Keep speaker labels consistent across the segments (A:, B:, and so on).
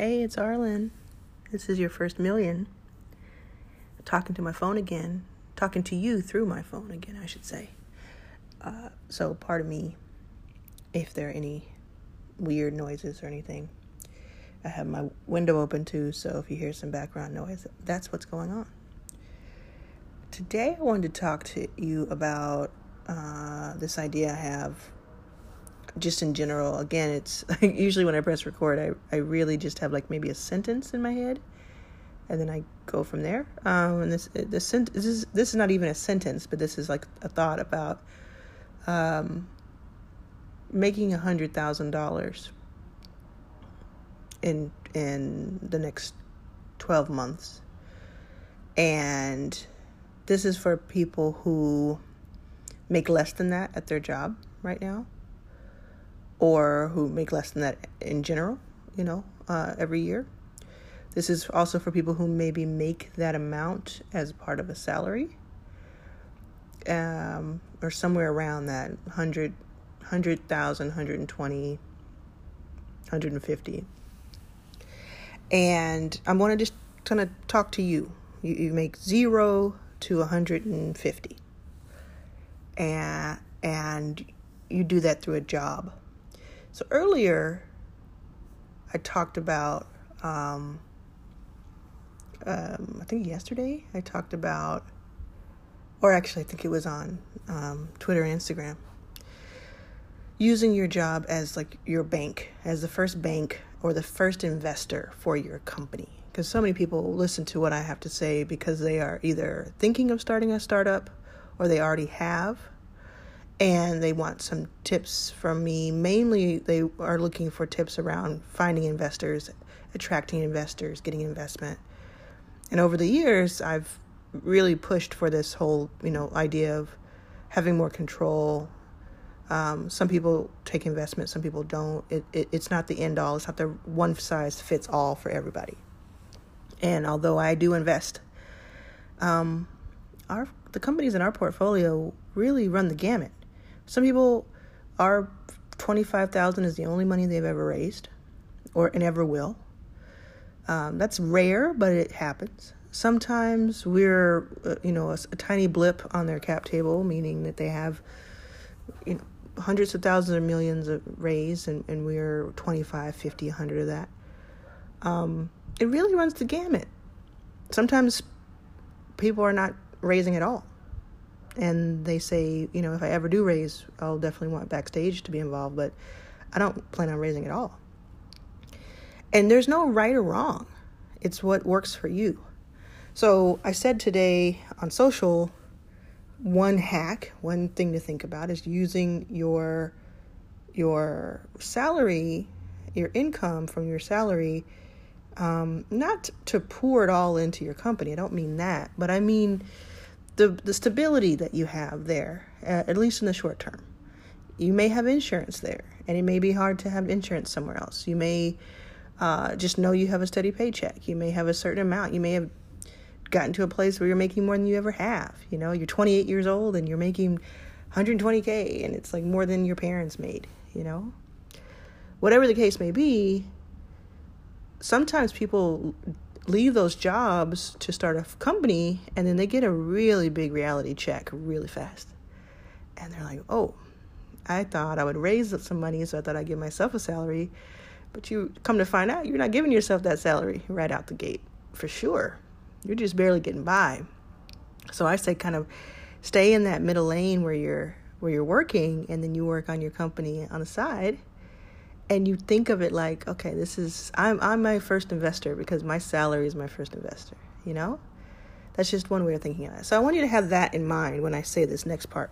A: Hey, it's Arlan. This is your first million. Talking to my phone again. Talking to you through my phone again, I should say. Uh, so, pardon me if there are any weird noises or anything. I have my window open too, so if you hear some background noise, that's what's going on. Today, I wanted to talk to you about uh, this idea I have just in general, again, it's usually when I press record, I, I really just have like maybe a sentence in my head, and then I go from there. Um, and this this, sent- this is this is not even a sentence, but this is like a thought about um, making a hundred thousand dollars in in the next twelve months, and this is for people who make less than that at their job right now or who make less than that in general, you know, uh, every year. This is also for people who maybe make that amount as part of a salary um, or somewhere around that 100, 100,000, 120, 150. And I'm going to just kind of talk to you. you. You make zero to 150. And, and you do that through a job so earlier, I talked about, um, um, I think yesterday, I talked about, or actually, I think it was on um, Twitter and Instagram, using your job as like your bank, as the first bank or the first investor for your company. Because so many people listen to what I have to say because they are either thinking of starting a startup or they already have and they want some tips from me. Mainly, they are looking for tips around finding investors, attracting investors, getting investment. And over the years, I've really pushed for this whole, you know, idea of having more control. Um, some people take investment, some people don't. It, it, it's not the end all. It's not the one size fits all for everybody. And although I do invest, um, our the companies in our portfolio really run the gamut. Some people are 25,000 is the only money they've ever raised or and ever will. Um, that's rare, but it happens. Sometimes we're, uh, you know, a, a, tiny blip on their cap table, meaning that they have, you know, hundreds of thousands or millions of raised, and, and we're 25, 50, 100 of that. Um, it really runs the gamut. Sometimes people are not raising at all and they say, you know, if I ever do raise, I'll definitely want backstage to be involved, but I don't plan on raising at all. And there's no right or wrong. It's what works for you. So I said today on social, one hack, one thing to think about is using your your salary, your income from your salary, um, not to pour it all into your company. I don't mean that, but I mean the, the stability that you have there, at least in the short term. You may have insurance there, and it may be hard to have insurance somewhere else. You may uh, just know you have a steady paycheck. You may have a certain amount. You may have gotten to a place where you're making more than you ever have. You know, you're 28 years old and you're making 120K, and it's like more than your parents made, you know? Whatever the case may be, sometimes people leave those jobs to start a company and then they get a really big reality check really fast. And they're like, oh, I thought I would raise some money, so I thought I'd give myself a salary. But you come to find out, you're not giving yourself that salary right out the gate, for sure. You're just barely getting by. So I say, kind of stay in that middle lane where you're where you're working, and then you work on your company on the side and you think of it like, okay, this is I'm I'm my first investor because my salary is my first investor, you know? That's just one way of thinking of it. So I want you to have that in mind when I say this next part.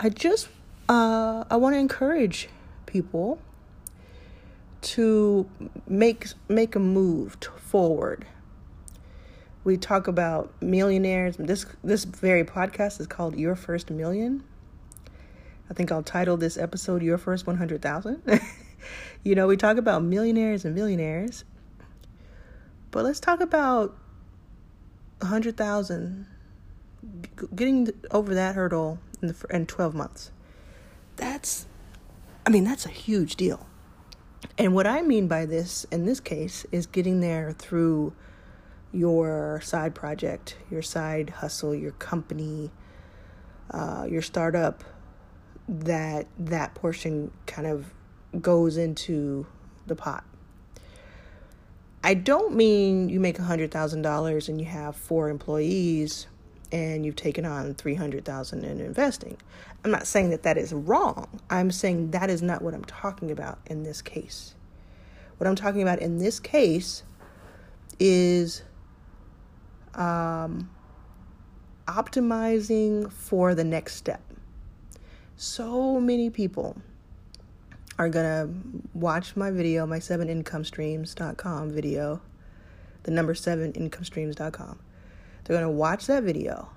A: I just uh, I want to encourage people to make make a move forward. We talk about millionaires. This this very podcast is called Your First Million. I think I'll title this episode Your First 100,000. you know, we talk about millionaires and millionaires, but let's talk about a hundred thousand, getting over that hurdle in, the, in 12 months. That's, I mean, that's a huge deal. And what I mean by this in this case is getting there through your side project, your side hustle, your company, uh, your startup, that that portion kind of goes into the pot. I don't mean you make a hundred thousand dollars and you have four employees and you've taken on three hundred thousand in investing. I'm not saying that that is wrong. I'm saying that is not what I'm talking about in this case. What I'm talking about in this case is um, optimizing for the next step. So many people are gonna watch my video, my seven income streams.com video, the number seven income streams.com. They're gonna watch that video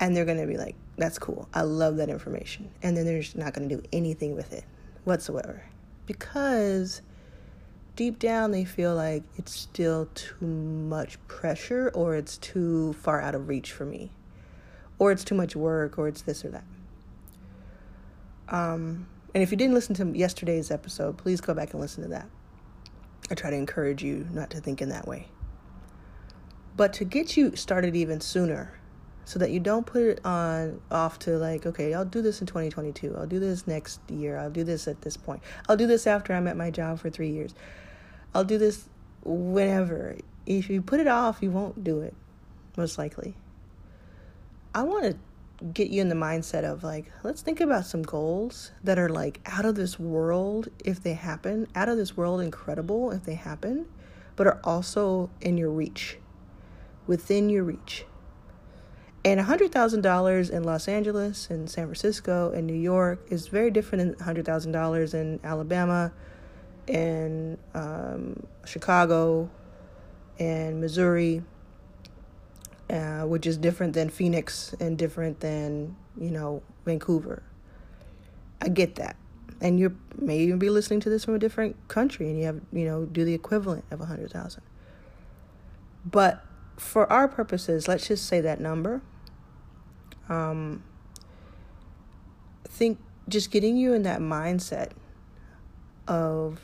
A: and they're gonna be like, that's cool. I love that information. And then they're just not gonna do anything with it whatsoever. Because deep down they feel like it's still too much pressure or it's too far out of reach for me or it's too much work or it's this or that um, and if you didn't listen to yesterday's episode please go back and listen to that i try to encourage you not to think in that way but to get you started even sooner so that you don't put it on off to like okay i'll do this in 2022 i'll do this next year i'll do this at this point i'll do this after i'm at my job for three years I'll do this whenever. If you put it off, you won't do it, most likely. I want to get you in the mindset of like, let's think about some goals that are like out of this world if they happen, out of this world incredible if they happen, but are also in your reach, within your reach. And $100,000 in Los Angeles and San Francisco and New York is very different than $100,000 in Alabama in um, Chicago and Missouri, uh, which is different than Phoenix and different than, you know, Vancouver. I get that. And you may even be listening to this from a different country and you have, you know, do the equivalent of 100,000. But for our purposes, let's just say that number. Um, think just getting you in that mindset of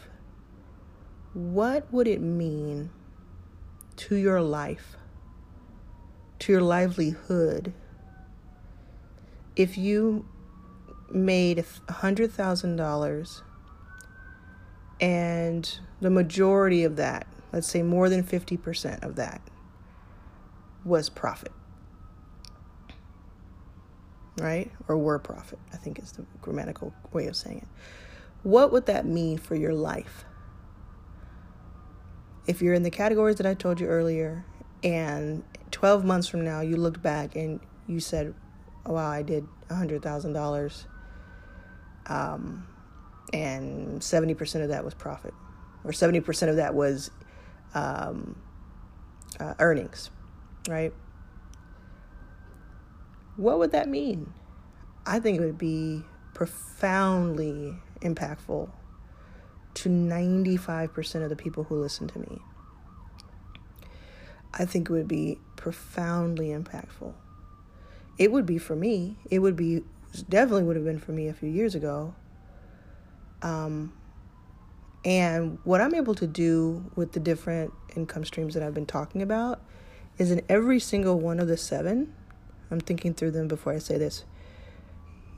A: what would it mean to your life, to your livelihood, if you made $100,000 and the majority of that, let's say more than 50% of that, was profit? Right? Or were profit, I think is the grammatical way of saying it. What would that mean for your life? if you're in the categories that I told you earlier, and 12 months from now you looked back and you said, oh, wow, I did $100,000, um, and 70% of that was profit, or 70% of that was um, uh, earnings, right? What would that mean? I think it would be profoundly impactful to 95% of the people who listen to me. I think it would be profoundly impactful. It would be for me. It would be definitely would have been for me a few years ago. Um, and what I'm able to do with the different income streams that I've been talking about is in every single one of the seven, I'm thinking through them before I say this.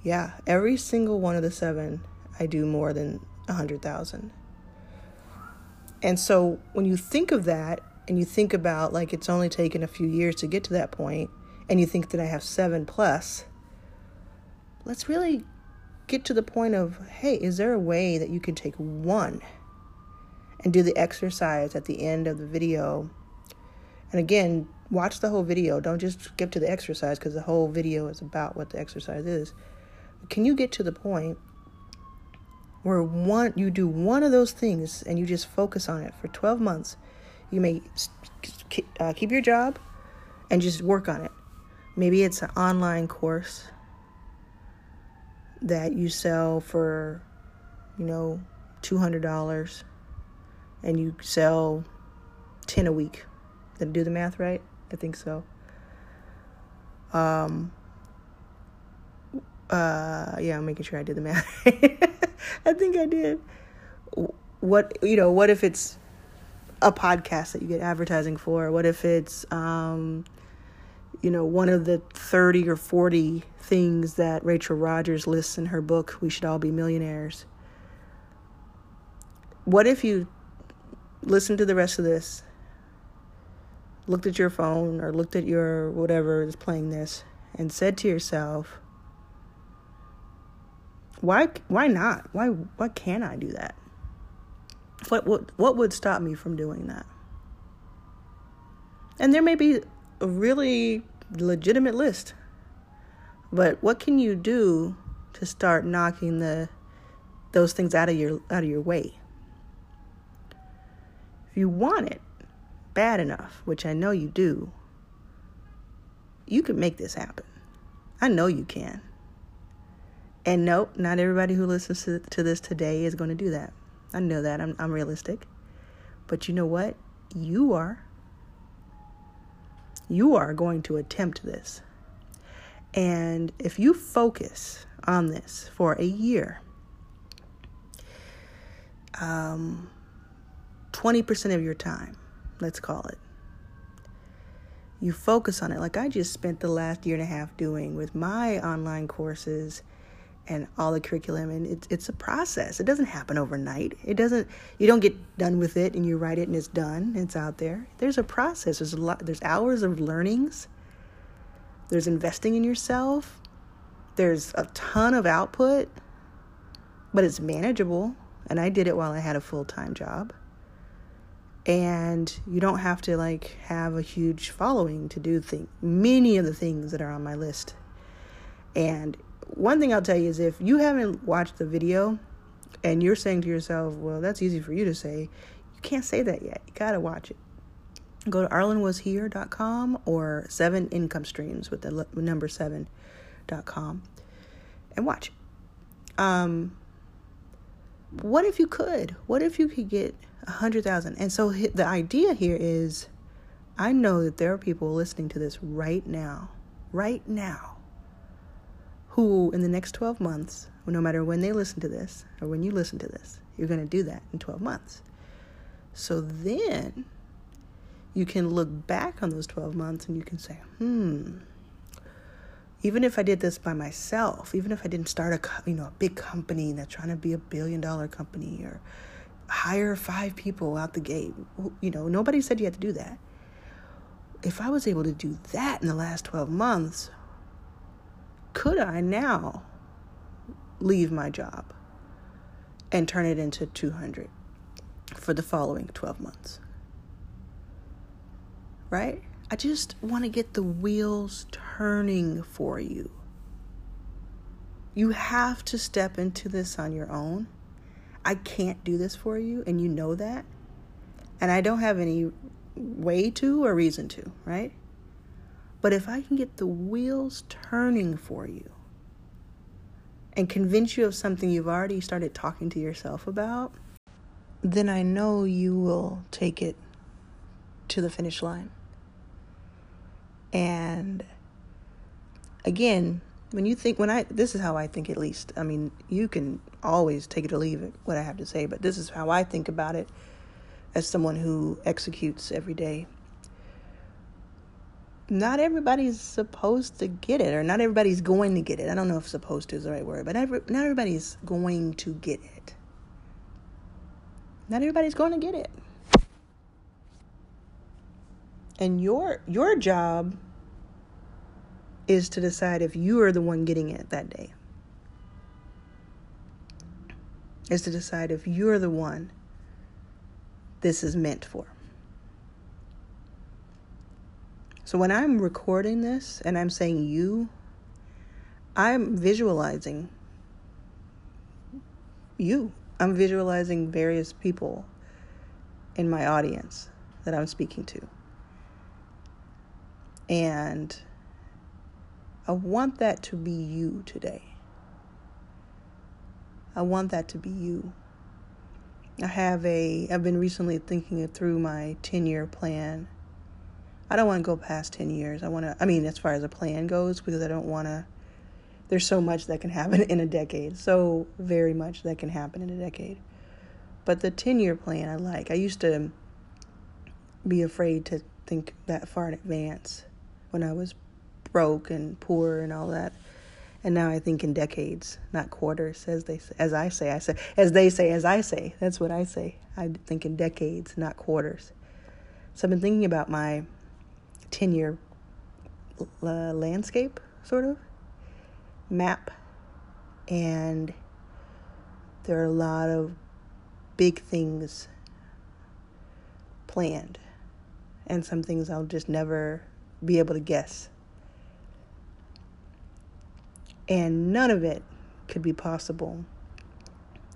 A: Yeah, every single one of the seven, I do more than a hundred thousand. And so when you think of that and you think about like it's only taken a few years to get to that point and you think that I have 7 plus let's really get to the point of hey, is there a way that you can take one and do the exercise at the end of the video? And again, watch the whole video. Don't just skip to the exercise because the whole video is about what the exercise is. Can you get to the point where one you do one of those things and you just focus on it for 12 months you may uh, keep your job and just work on it. Maybe it's an online course that you sell for you know $200 and you sell 10 a week. Did I do the math right? I think so. Um uh yeah i'm making sure i did the math. I think I did. what you know what if it's a podcast that you get advertising for? What if it's um, you know one of the 30 or 40 things that rachel Rodgers lists in her book we should all be millionaires? What if you listened to the rest of this looked at your phone or looked at your whatever is playing this and said to yourself why why not? Why why can't i do that what what what would stop me from doing that? And there may be a really legitimate list but what can you do to start knocking the those things out of your out of your way? If you want it bad enough which i know you do you can make this happen. I know you can. And no, not everybody who listens to, to this today is going to do that. I know that. I'm, I'm realistic. But you know what? You are. You are going to attempt this. And if you focus on this for a year, um, 20% of your time, let's call it, you focus on it like I just spent the last year and a half doing with my online courses and all the curriculum and it's it's a process. It doesn't happen overnight. It doesn't you don't get done with it and you write it and it's done. It's out there. There's a process. There's a lot there's hours of learnings. There's investing in yourself. There's a ton of output but it's manageable. And I did it while I had a full-time job. And you don't have to like have a huge following to do things many of the things that are on my list. And one thing I'll tell you is if you haven't watched the video and you're saying to yourself, well, that's easy for you to say, you can't say that yet. You got to watch it. Go to arlanwashere.com or seven income streams with the number seven.com and watch. Um, what if you could? What if you could get a hundred thousand? And so the idea here is, I know that there are people listening to this right now, right now, who in the next 12 months, no matter when they listen to this or when you listen to this, you're going to do that in 12 months. So then you can look back on those 12 months and you can say, hmm, even if I did this by myself, even if I didn't start a you know a big company that's trying to be a billion dollar company or hire five people out the gate, you know, nobody said you had to do that. If I was able to do that in the last 12 months, could I now leave my job and turn it into 200 for the following 12 months? Right? I just want to get the wheels turning for you. You have to step into this on your own. I can't do this for you, and you know that. And I don't have any way to or reason to, right? But if I can get the wheels turning for you and convince you of something you've already started talking to yourself about, then I know you will take it to the finish line. And again, when you think, when I, this is how I think at least. I mean, you can always take it or leave it, what I have to say, but this is how I think about it as someone who executes every day not everybody's supposed to get it, or not everybody's going to get it. I don't know if supposed to is the right word, but every, not everybody's going to get it. Not everybody's going to get it. And your your job is to decide if you are the one getting it that day. Is to decide if you're the one this is meant for. So when I'm recording this and I'm saying you, I'm visualizing you. I'm visualizing various people in my audience that I'm speaking to. And I want that to be you today. I want that to be you. I have a I've been recently thinking through my 10-year plan I don't want to go past 10 years. I want to, I mean, as far as a plan goes, because I don't want to, there's so much that can happen in a decade. So very much that can happen in a decade. But the 10 year plan I like. I used to be afraid to think that far in advance when I was broke and poor and all that. And now I think in decades, not quarters, as they as I say. I say as they say, as I say. That's what I say. I think in decades, not quarters. So I've been thinking about my ten-year uh, landscape, sort of map, and there are a lot of big things planned, and some things I'll just never be able to guess. And none of it could be possible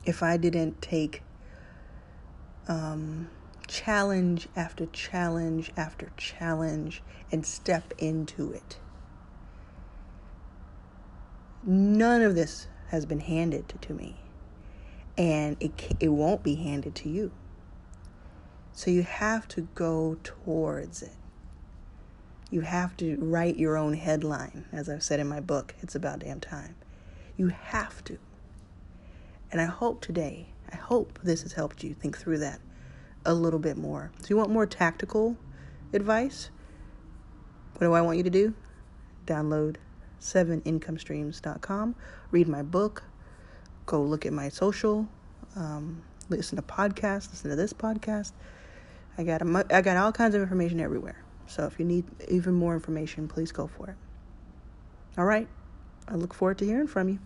A: if I didn't take um, challenge after challenge after challenge and step into it. None of this has been handed to me, and it, it won't be handed to you. So you have to go towards it. You have to write your own headline, as I've said in my book, It's About Damn Time. You have to. And I hope today, I hope this has helped you think through that a little bit more. So, you want more tactical advice? What do I want you to do? Download 7incomestreams.com, read my book, go look at my social, um, listen to podcasts, listen to this podcast. I got I got all kinds of information everywhere. So if you need even more information, please go for it. All right. I look forward to hearing from you.